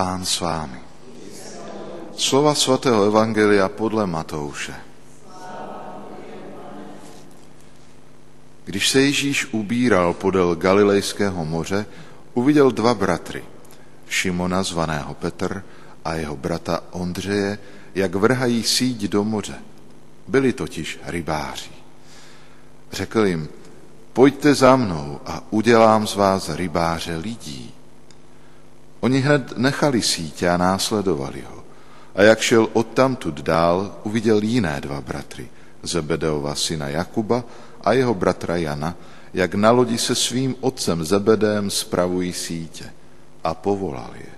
Pán s vámi. Slova svatého Evangelia podle Matouše. Když se Ježíš ubíral podél Galilejského moře, uviděl dva bratry, Šimona zvaného Petr a jeho brata Ondřeje, jak vrhají síť do moře. Byli totiž rybáři. Řekl jim, pojďte za mnou a udělám z vás rybáře lidí. Oni hned nechali sítě a následovali ho. A jak šel odtamtud dál, uviděl jiné dva bratry, Zebedeova syna Jakuba a jeho bratra Jana, jak na lodi se svým otcem Zebedem spravují sítě a povolal je.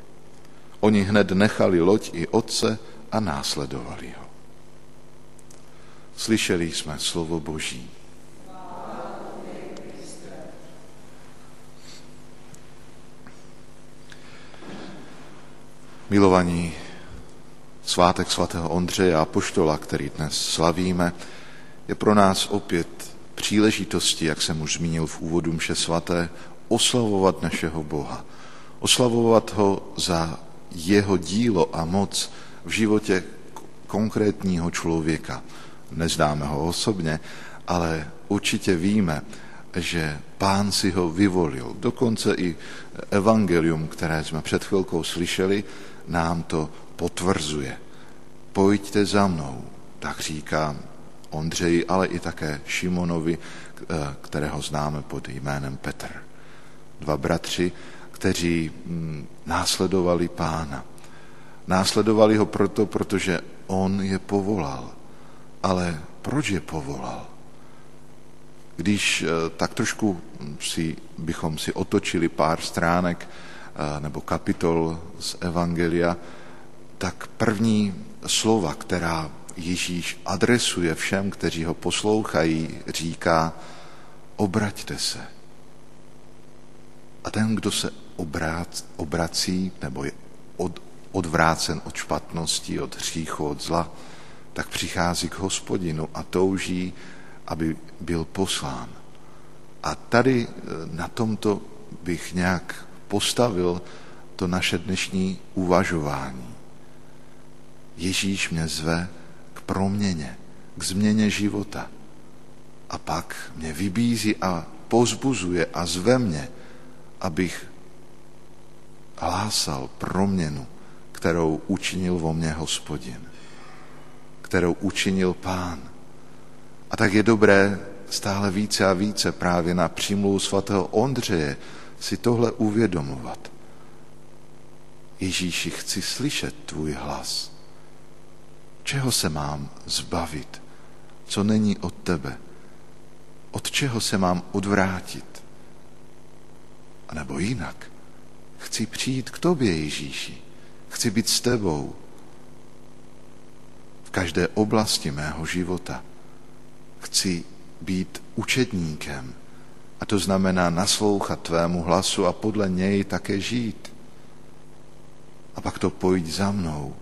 Oni hned nechali loď i otce a následovali ho. Slyšeli jsme slovo Boží. Milovaní, svátek svatého Ondřeje a Poštola, který dnes slavíme, je pro nás opět příležitostí, jak jsem už zmínil v úvodu mše svaté, oslavovat našeho Boha. Oslavovat ho za jeho dílo a moc v životě konkrétního člověka. Neznáme ho osobně, ale určitě víme, že pán si ho vyvolil. Dokonce i evangelium, které jsme před chvilkou slyšeli, nám to potvrzuje. Pojďte za mnou, tak říká Ondřeji, ale i také Šimonovi, kterého známe pod jménem Petr. Dva bratři, kteří mm, následovali pána. Následovali ho proto, protože on je povolal. Ale proč je povolal? Když eh, tak trošku si, bychom si otočili pár stránek eh, nebo kapitol z Evangelia, tak první slova, která Ježíš adresuje všem, kteří ho poslouchají, říká, obraťte se. A ten, kdo se obrát, obrací nebo je od, odvrácen od špatnosti, od hříchu, od zla, tak přichází k hospodinu a touží, aby byl poslán. A tady eh, na tomto bych nějak postavil to naše dnešní uvažování. Ježíš mě zve k proměně, k změně života. A pak mě vybízí a pozbuzuje a zve mě, abych hlásal proměnu, kterou učinil vo mně hospodin, kterou učinil pán. A tak je dobré stále více a více právě na přímluvu svatého Ondřeje si tohle uvědomovat. Ježíši, chci slyšet tvůj hlas. Čeho se mám zbavit? Co není od tebe? Od čeho se mám odvrátit? A nebo jinak. Chci přijít k tobě, Ježíši. Chci být s tebou v každé oblasti mého života. Chci být učedníkem. A to znamená naslouchat tvému hlasu a podle něj také žít. A pak to pojď za mnou.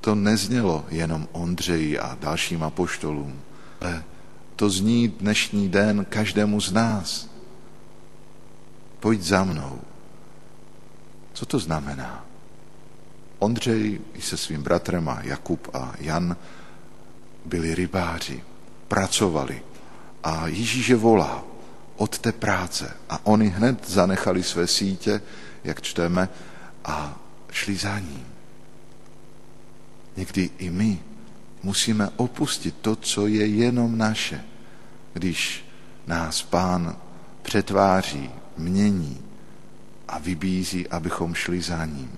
To neznělo jenom Ondřeji a dalším apoštolům, ale to zní dnešní den každému z nás. Pojď za mnou. Co to znamená? Ondřej se svým bratrem a Jakub a Jan byli rybáři, pracovali a Ježíš je volá od té práce a oni hned zanechali své sítě, jak čteme, a šli za ním. Někdy i my musíme opustit to, co je jenom naše, když nás pán přetváří, mění, a vybízí, abychom šli za ním.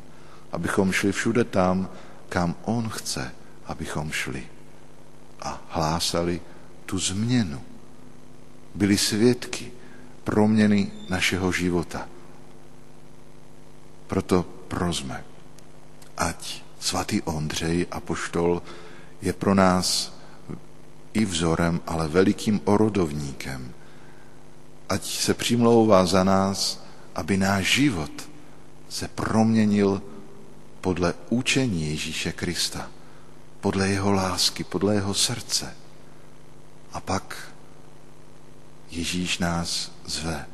Abychom šli všude tam, kam on chce, abychom šli. A hlásali tu změnu. Byli svědky proměny našeho života. Proto prozme, ať svatý Ondřej a poštol je pro nás i vzorem, ale velikým orodovníkem. Ať se přimlouvá za nás, aby náš život se proměnil podle učení Ježíše Krista, podle jeho lásky, podle jeho srdce. A pak Ježíš nás zve,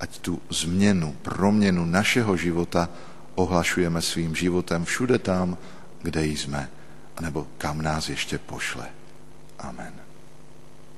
ať tu změnu, proměnu našeho života ohlašujeme svým životem všude tam, kde jsme, anebo kam nás ještě pošle. Amen.